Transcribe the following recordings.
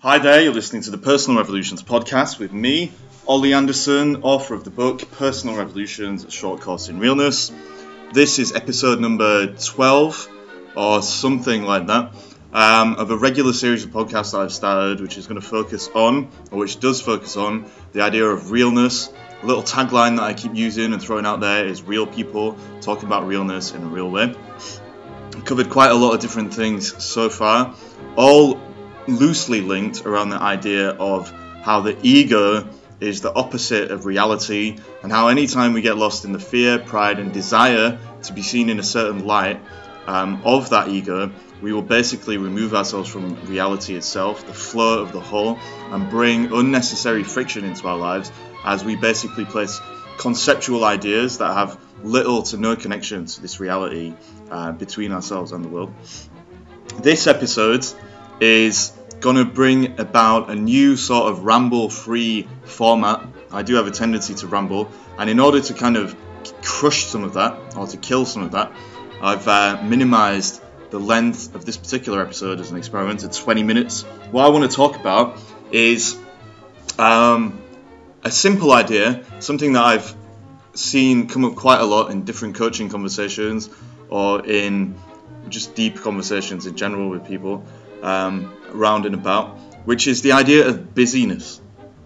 Hi there, you're listening to the Personal Revolutions podcast with me, Oli Anderson, author of the book Personal Revolutions A Short Course in Realness. This is episode number 12 or something like that um, of a regular series of podcasts that I've started, which is going to focus on, or which does focus on, the idea of realness. A little tagline that I keep using and throwing out there is real people talking about realness in a real way. Covered quite a lot of different things so far, all loosely linked around the idea of how the ego is the opposite of reality, and how anytime we get lost in the fear, pride, and desire to be seen in a certain light um, of that ego, we will basically remove ourselves from reality itself, the flow of the whole, and bring unnecessary friction into our lives as we basically place conceptual ideas that have little to no connection to this reality uh, between ourselves and the world. This episode is going to bring about a new sort of ramble free format. I do have a tendency to ramble, and in order to kind of crush some of that, or to kill some of that, I've uh, minimized the length of this particular episode as an experiment to 20 minutes. What I want to talk about is um, a simple idea, something that I've seen come up quite a lot in different coaching conversations or in just deep conversations in general with people um, round and about, which is the idea of busyness.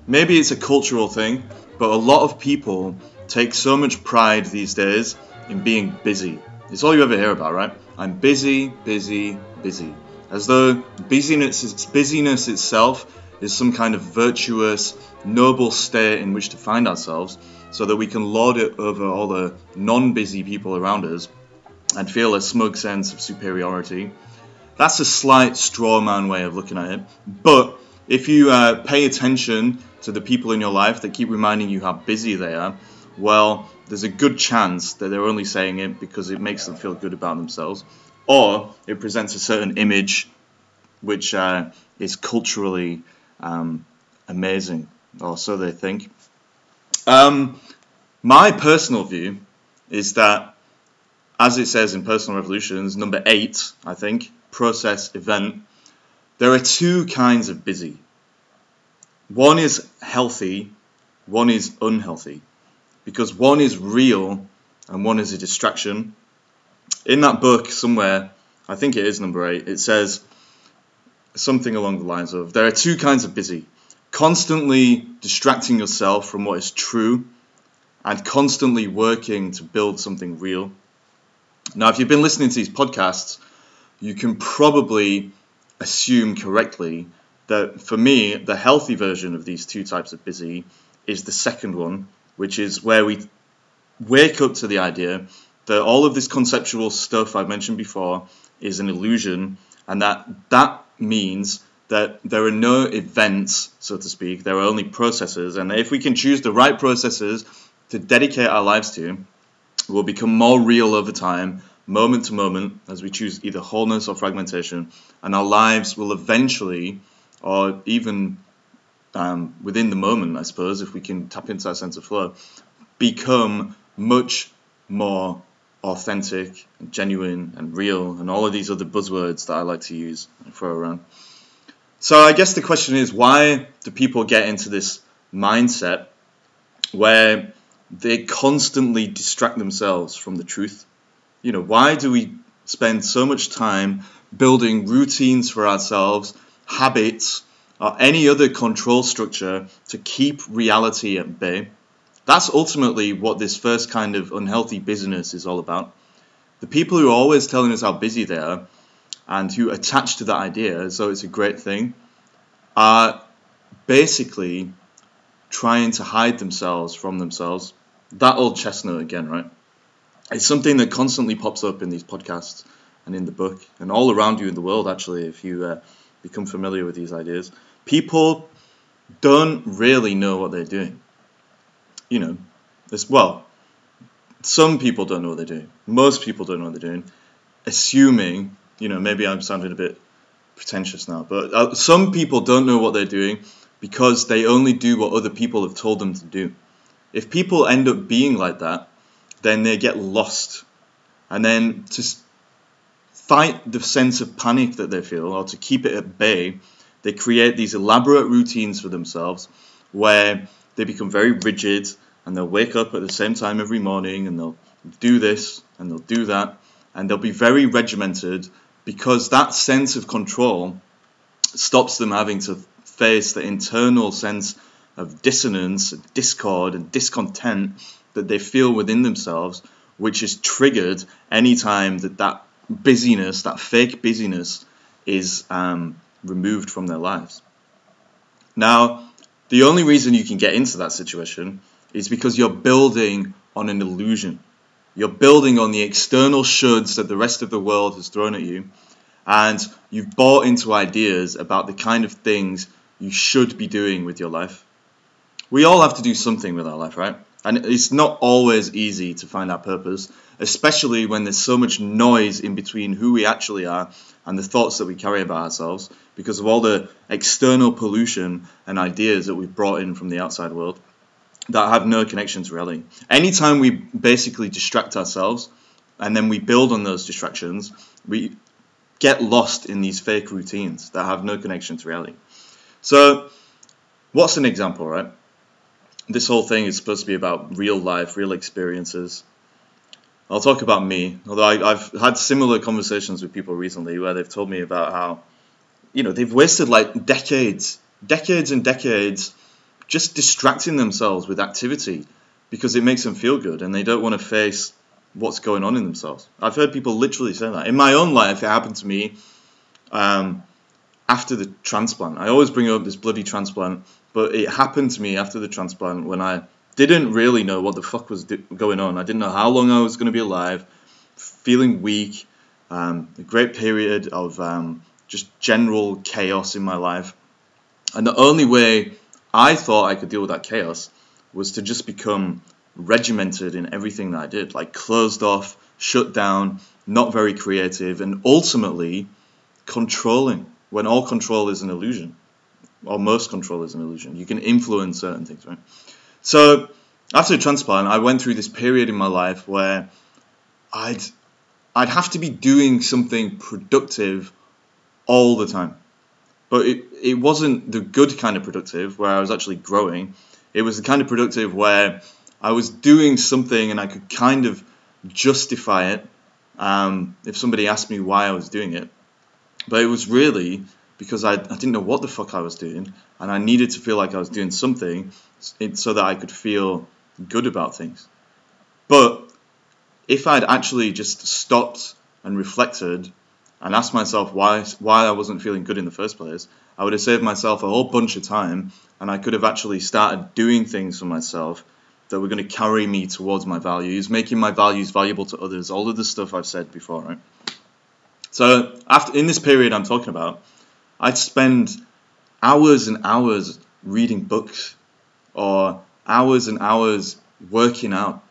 Maybe it's a cultural thing, but a lot of people take so much pride these days in being busy. It's all you ever hear about, right? I'm busy, busy, busy. As though busyness, busyness itself is some kind of virtuous, noble state in which to find ourselves so that we can lord it over all the non busy people around us and feel a smug sense of superiority that's a slight straw man way of looking at it. But if you uh, pay attention to the people in your life that keep reminding you how busy they are, well, there's a good chance that they're only saying it because it makes them feel good about themselves, or it presents a certain image which uh, is culturally um, amazing, or so they think. Um, my personal view is that, as it says in Personal Revolutions, number eight, I think, process event, there are two kinds of busy. One is healthy, one is unhealthy, because one is real and one is a distraction. In that book, somewhere, I think it is number eight, it says something along the lines of there are two kinds of busy constantly distracting yourself from what is true and constantly working to build something real. Now, if you've been listening to these podcasts, you can probably assume correctly that for me, the healthy version of these two types of busy is the second one, which is where we wake up to the idea that all of this conceptual stuff I mentioned before is an illusion, and that that means that there are no events, so to speak, there are only processes, and if we can choose the right processes to dedicate our lives to, we'll become more real over time moment to moment as we choose either wholeness or fragmentation, and our lives will eventually, or even um, within the moment, I suppose, if we can tap into our sense of flow, become much more authentic and genuine and real and all of these other buzzwords that I like to use and throw around. So I guess the question is why do people get into this mindset where they constantly distract themselves from the truth? You know, why do we spend so much time building routines for ourselves, habits, or any other control structure to keep reality at bay? That's ultimately what this first kind of unhealthy business is all about. The people who are always telling us how busy they are and who attach to that idea though it's a great thing are basically trying to hide themselves from themselves. That old chestnut again, right? It's something that constantly pops up in these podcasts and in the book and all around you in the world actually if you uh, become familiar with these ideas. People don't really know what they're doing. You know as well some people don't know what they're doing. Most people don't know what they're doing assuming you know maybe i'm sounding a bit pretentious now but uh, some people don't know what they're doing because they only do what other people have told them to do. If people end up being like that then they get lost. And then to fight the sense of panic that they feel or to keep it at bay, They create these elaborate routines for themselves where they become very rigid and they'll wake up at the same time every morning and they'll do this and they'll do that and they'll be very regimented because that sense of control stops them having to face the internal sense of dissonance, discord, and discontent that they feel within themselves, which is triggered anytime that that busyness, that fake busyness, is um, removed from their lives. Now, the only reason you can get into that situation is because you're building on an illusion. You're building on the external shoulds that the rest of the world has thrown at you, and you've bought into ideas about the kind of things you should be doing with your life. We all have to do something with our life, right? And it's not always easy to find that purpose, especially when there's so much noise in between who we actually are and the thoughts that we carry about ourselves because of all the external pollution and ideas that we've brought in from the outside world that have no connection to reality. Anytime we basically distract ourselves and then we build on those distractions, we get lost in these fake routines that have no connection to reality. So, what's an example, right? This whole thing is supposed to be about real life, real experiences. I'll talk about me, although I, have had similar conversations with people recently where they've told me about how, you know, they've wasted like decades, decades and decades just distracting themselves with activity because it makes them feel good and they don't want to face what's going on in themselves. I've heard people literally say that. In my own life, it happened to me um, after the transplant. I always bring up this bloody transplant but it happened to me after the transplant when I didn't really know what the fuck was going on. I didn't know how long I was going to be alive, feeling weak, um, a great period of um, just general chaos in my life. And the only way I thought I could deal with that chaos was to just become regimented in everything that I did, like closed off, shut down, not very creative, and ultimately controlling when all control is an illusion or most control is an illusion. You can influence certain things, right? So after the transplant, I went through this period in my life where I'd I'd have to be doing something productive all the time. But it, it wasn't the good kind of productive where I was actually growing. It was the kind of productive where I was doing something and I could kind of justify it um, if somebody asked me why I was doing it. But it was really because I, I didn't know what the fuck I was doing, and I needed to feel like I was doing something so that I could feel good about things. But if I'd actually just stopped and reflected and asked myself why why I wasn't feeling good in the first place, I would have saved myself a whole bunch of time, and I could have actually started doing things for myself that were going to carry me towards my values, making my values valuable to others. All of the stuff I've said before, right? So after in this period I'm talking about, I'd spend hours and hours reading books, or hours and hours working out,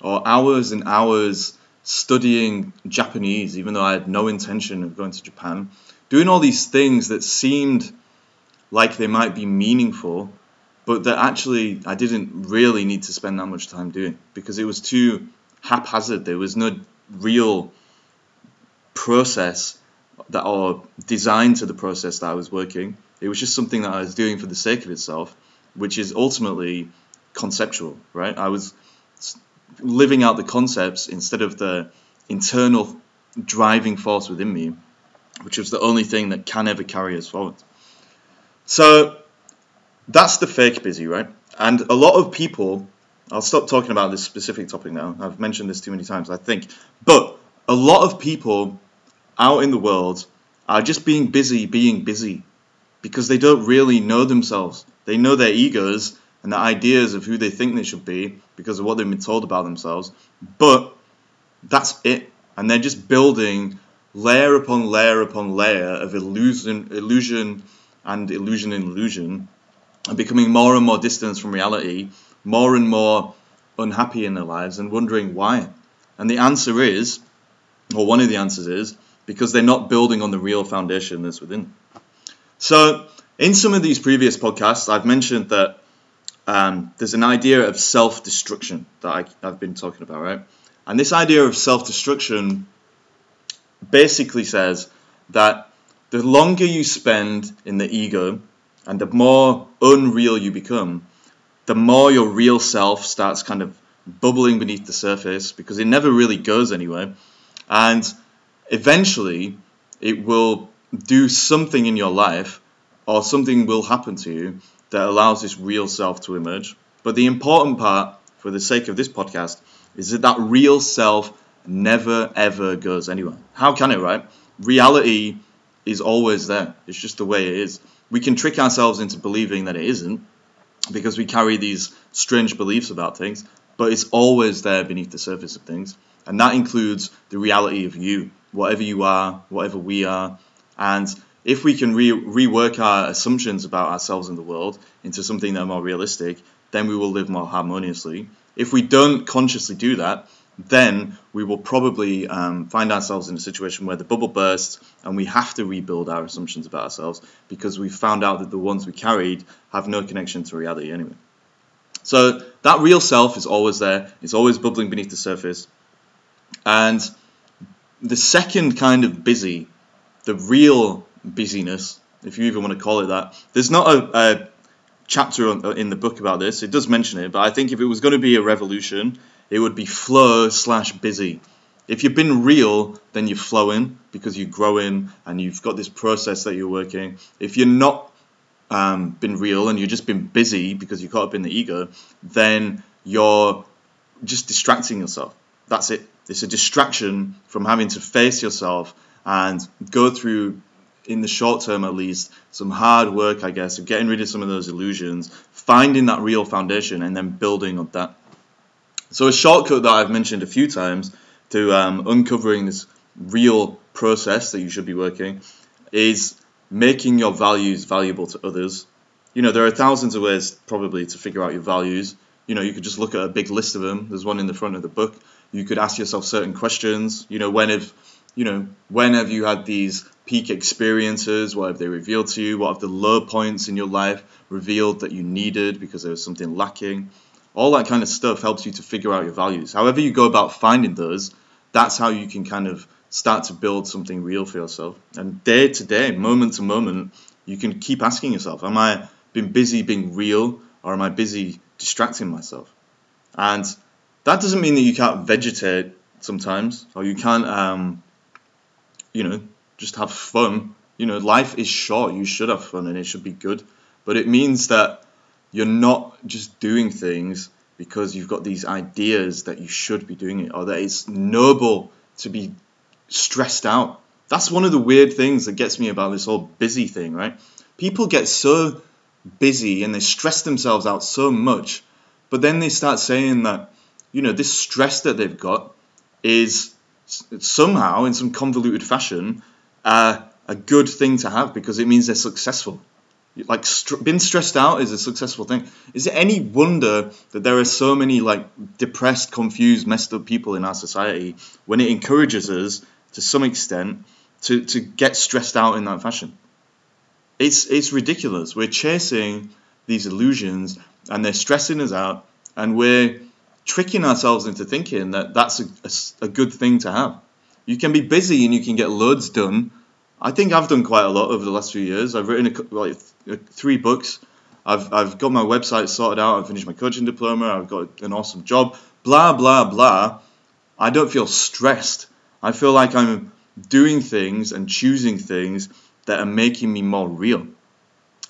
or hours and hours studying Japanese, even though I had no intention of going to Japan. Doing all these things that seemed like they might be meaningful, but that actually I didn't really need to spend that much time doing because it was too haphazard. There was no real process that are designed to the process that I was working. It was just something that I was doing for the sake of itself, which is ultimately conceptual, right? I was living out the concepts instead of the internal driving force within me, which was the only thing that can ever carry us forward. So that's the fake busy, right? And a lot of people, I'll stop talking about this specific topic now. I've mentioned this too many times, I think. But a lot of people out in the world are just being busy being busy because they don't really know themselves. They know their egos and the ideas of who they think they should be because of what they've been told about themselves, but that's it. And they're just building layer upon layer upon layer of illusion, illusion and illusion and illusion, and becoming more and more distant from reality, more and more unhappy in their lives, and wondering why. And the answer is, or one of the answers is, because they're not building on the real foundation that's within. So, in some of these previous podcasts, I've mentioned that um, there's an idea of self destruction that I, I've been talking about, right? And this idea of self destruction basically says that the longer you spend in the ego and the more unreal you become, the more your real self starts kind of bubbling beneath the surface because it never really goes anywhere. And eventually, it will do something in your life or something will happen to you that allows this real self to emerge. But the important part, for the sake of this podcast, is that that real self never ever goes anywhere. How can it, right? Reality is always there. It's just the way it is. We can trick ourselves into believing that it isn't because we carry these strange beliefs about things, but it's always there beneath the surface of things. And that includes the reality of you, whatever you are, whatever we are. And if we can re- rework our assumptions about ourselves and the world into something that are more realistic, then we will live more harmoniously. If we don't consciously do that, then we will probably um, find ourselves in a situation where the bubble bursts and we have to rebuild our assumptions about ourselves because we've found out that the ones we carried have no connection to reality anyway. So that real self is always there, it's always bubbling beneath the surface. And the second kind of busy, the real busyness, if you even want to call it that, there's not a, a chapter in the book about this. It does mention it, but I think if it was going to be a revolution, it would be flow slash busy. If you've been real, then you're flowing because you're growing and you've got this process that you're working. If you're not um, been real and you've just been busy because you're caught up in the ego, then you're just distracting yourself. That's it. It's a distraction from having to face yourself and go through, in the short term at least, some hard work, I guess, of getting rid of some of those illusions, finding that real foundation, and then building on that. So a shortcut that I've mentioned a few times to um, uncovering this real process that you should be working is making your values valuable to others. You know, there are thousands of ways probably to figure out your values. You know, you could just look at a big list of them. There's one in the front of the book. You could ask yourself certain questions. You know, when have you know when have you had these peak experiences? What have they revealed to you? What have the low points in your life revealed that you needed because there was something lacking? all that kind of stuff helps you to figure out your values. However, you go about finding those, that's how you can kind of start to build something real for yourself. And day to day, moment to moment, you can keep asking yourself, Am I been busy being real or am I busy distracting myself? And that doesn't mean that you can't vegetate sometimes or you can't, um, you know, just have fun. You know, life is short. You should have fun and it should be good. But it means that you're not just doing things because you've got these ideas that you should be doing it or that it's noble to be stressed out. That's one of the weird things that gets me about this whole busy thing, right? People get so busy and they stress themselves out so much, but then they start saying that, you know, this stress that they've got is somehow, in some convoluted fashion, uh, a good thing to have because it means they're successful like st- being stressed out is a successful thing. Is it any wonder that there are so many like depressed, confused, messed up people in our society when it encourages us to some extent to, to get stressed out in that fashion? It's it's ridiculous. We're chasing these illusions and they're stressing us out and we're tricking ourselves into thinking that that's a, a, a good thing to have. You can be busy and you can get loads done I think I've done quite a lot over the last few years. I've written a, like uh, three books. I've, I've got my website sorted out. I've finished my coaching diploma. I've got an awesome job. Blah, blah, blah. I don't feel stressed. I feel like I'm doing things and choosing things that are making me more real.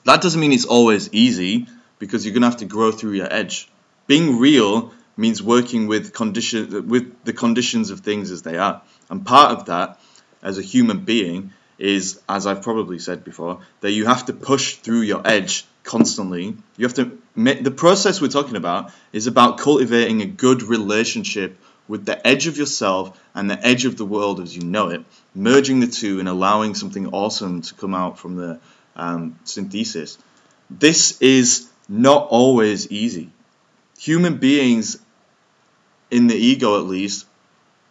That doesn't mean it's always easy because you're going to have to grow through your edge. Being real means working with condition with the conditions of things as they are. And part of that as a human being is, as I've probably said before, that you have to push through your edge constantly. You have to the process we're talking about is about cultivating a good relationship with the edge of yourself and the edge of the world as you know it, merging the two and allowing something awesome to come out from the um, synthesis. This is not always easy. Human beings, in the ego at least,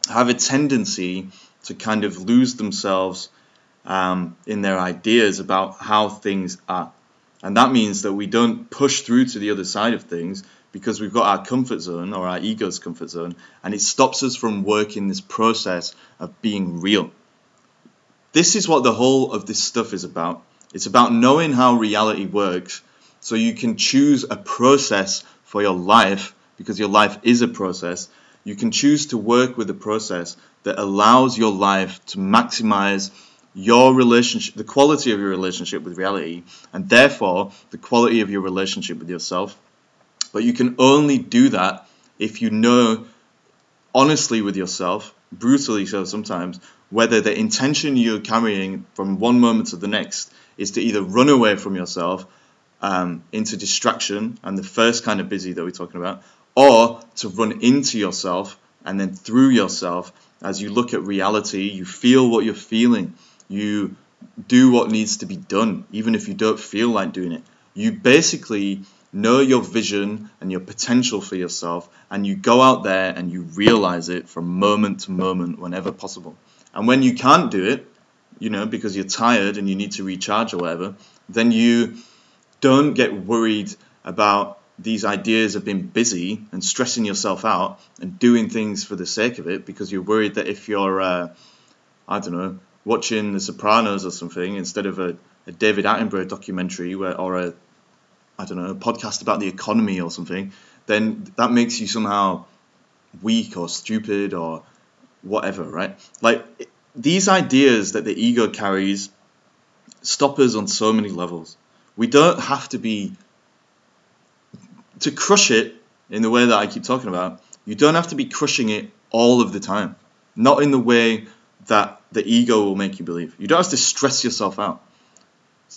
have a tendency to kind of lose themselves um, in their ideas about how things are. And that means that we don't push through to the other side of things because we've got our comfort zone or our ego's comfort zone, and it stops us from working this process of being real. This is what the whole of this stuff is about. It's about knowing how reality works so you can choose a process for your life because your life is a process. You can choose to work with a process that allows your life to maximize your relationship, the quality of your relationship with reality, and therefore the quality of your relationship with yourself. But you can only do that if you know honestly with yourself, brutally so sometimes, whether the intention you're carrying from one moment to the next is to either run away from yourself um, into distraction and the first kind of busy that we're talking about, or to run into yourself and then through yourself as you look at reality, you feel what you're feeling, you do what needs to be done, even if you don't feel like doing it. You basically know your vision and your potential for yourself, and you go out there and you realize it from moment to moment whenever possible. And when you can't do it, you know, because you're tired and you need to recharge or whatever, then you don't get worried about these ideas of being busy and stressing yourself out and doing things for the sake of it because you're worried that if you're, uh, I don't know, watching The Sopranos or something instead of a, a David Attenborough documentary where, or a, I don't know, a podcast about the economy or something, then that makes you somehow weak or stupid or whatever, right? Like these ideas that the ego carries stop us on so many levels. We don't have to be to crush it in the way that I keep talking about. You don't have to be crushing it all of the time. Not in the way that the ego will make you believe. You don't have to stress yourself out.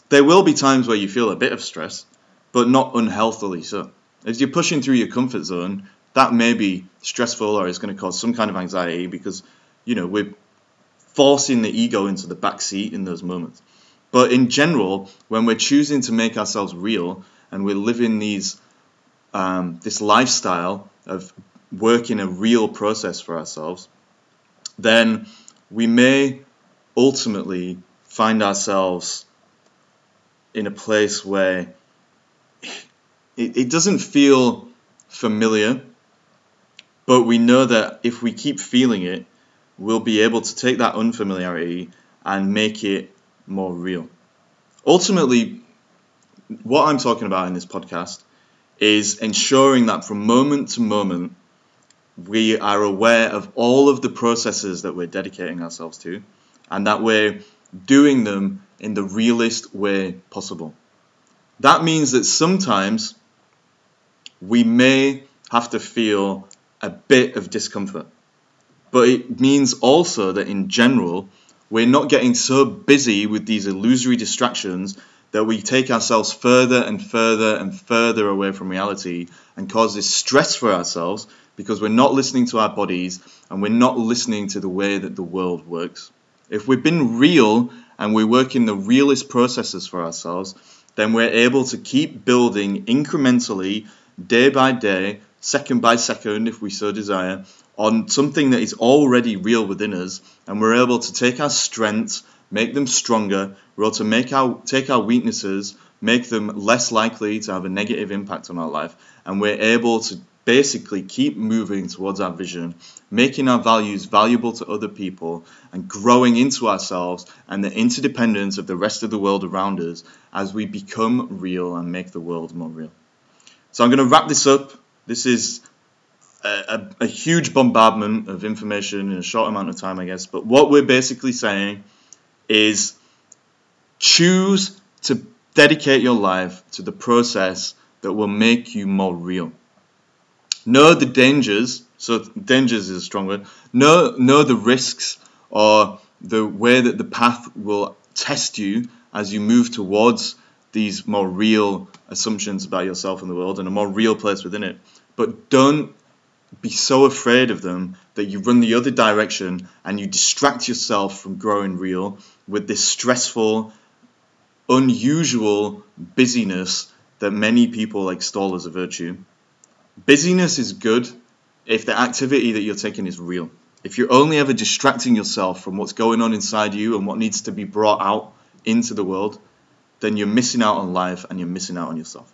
There will be times where you feel a bit of stress, but not unhealthily so. If you're pushing through your comfort zone, that may be stressful or it's going to cause some kind of anxiety because, you know, we're forcing the ego into the back seat in those moments. But in general, when we're choosing to make ourselves real and we're living these um, this lifestyle of working a real process for ourselves, then we may ultimately find ourselves in a place where it, it doesn't feel familiar, but we know that if we keep feeling it, we'll be able to take that unfamiliarity and make it more real. Ultimately, what I'm talking about in this podcast is ensuring that from moment to moment, we are aware of all of the processes that we're dedicating ourselves to and that we're doing them in the realest way possible. That means that sometimes we may have to feel a bit of discomfort. But it means also that in general, we're not getting so busy with these illusory distractions that we take ourselves further and further and further away from reality and cause this stress for ourselves because we're not listening to our bodies and we're not listening to the way that the world works. If we've been real and we work in the realist processes for ourselves, then we're able to keep building incrementally, day by day, second by second, if we so desire, on something that is already real within us, and we're able to take our strengths, make them stronger, we're able to make our, take our weaknesses, make them less likely to have a negative impact on our life, and we're able to basically keep moving towards our vision, making our values valuable to other people, and growing into ourselves and the interdependence of the rest of the world around us as we become real and make the world more real. So I'm going to wrap this up. This is a, a, a, huge bombardment of information in a short amount of time, I guess. But what we're basically saying is choose to dedicate your life to the process that will make you more real. Know the dangers, so dangers is a strong word. Know, know the risks or the way that the path will test you as you move towards these more real assumptions about yourself and the world and a more real place within it. But don't be so afraid of them that you run the other direction and you distract yourself from growing real with this stressful, unusual busyness that many people extol as a virtue. Busyness is good if the activity that you're taking is real. If you're only ever distracting yourself from what's going on inside you and what needs to be brought out into the world, then you're missing out on life and you're missing out on yourself.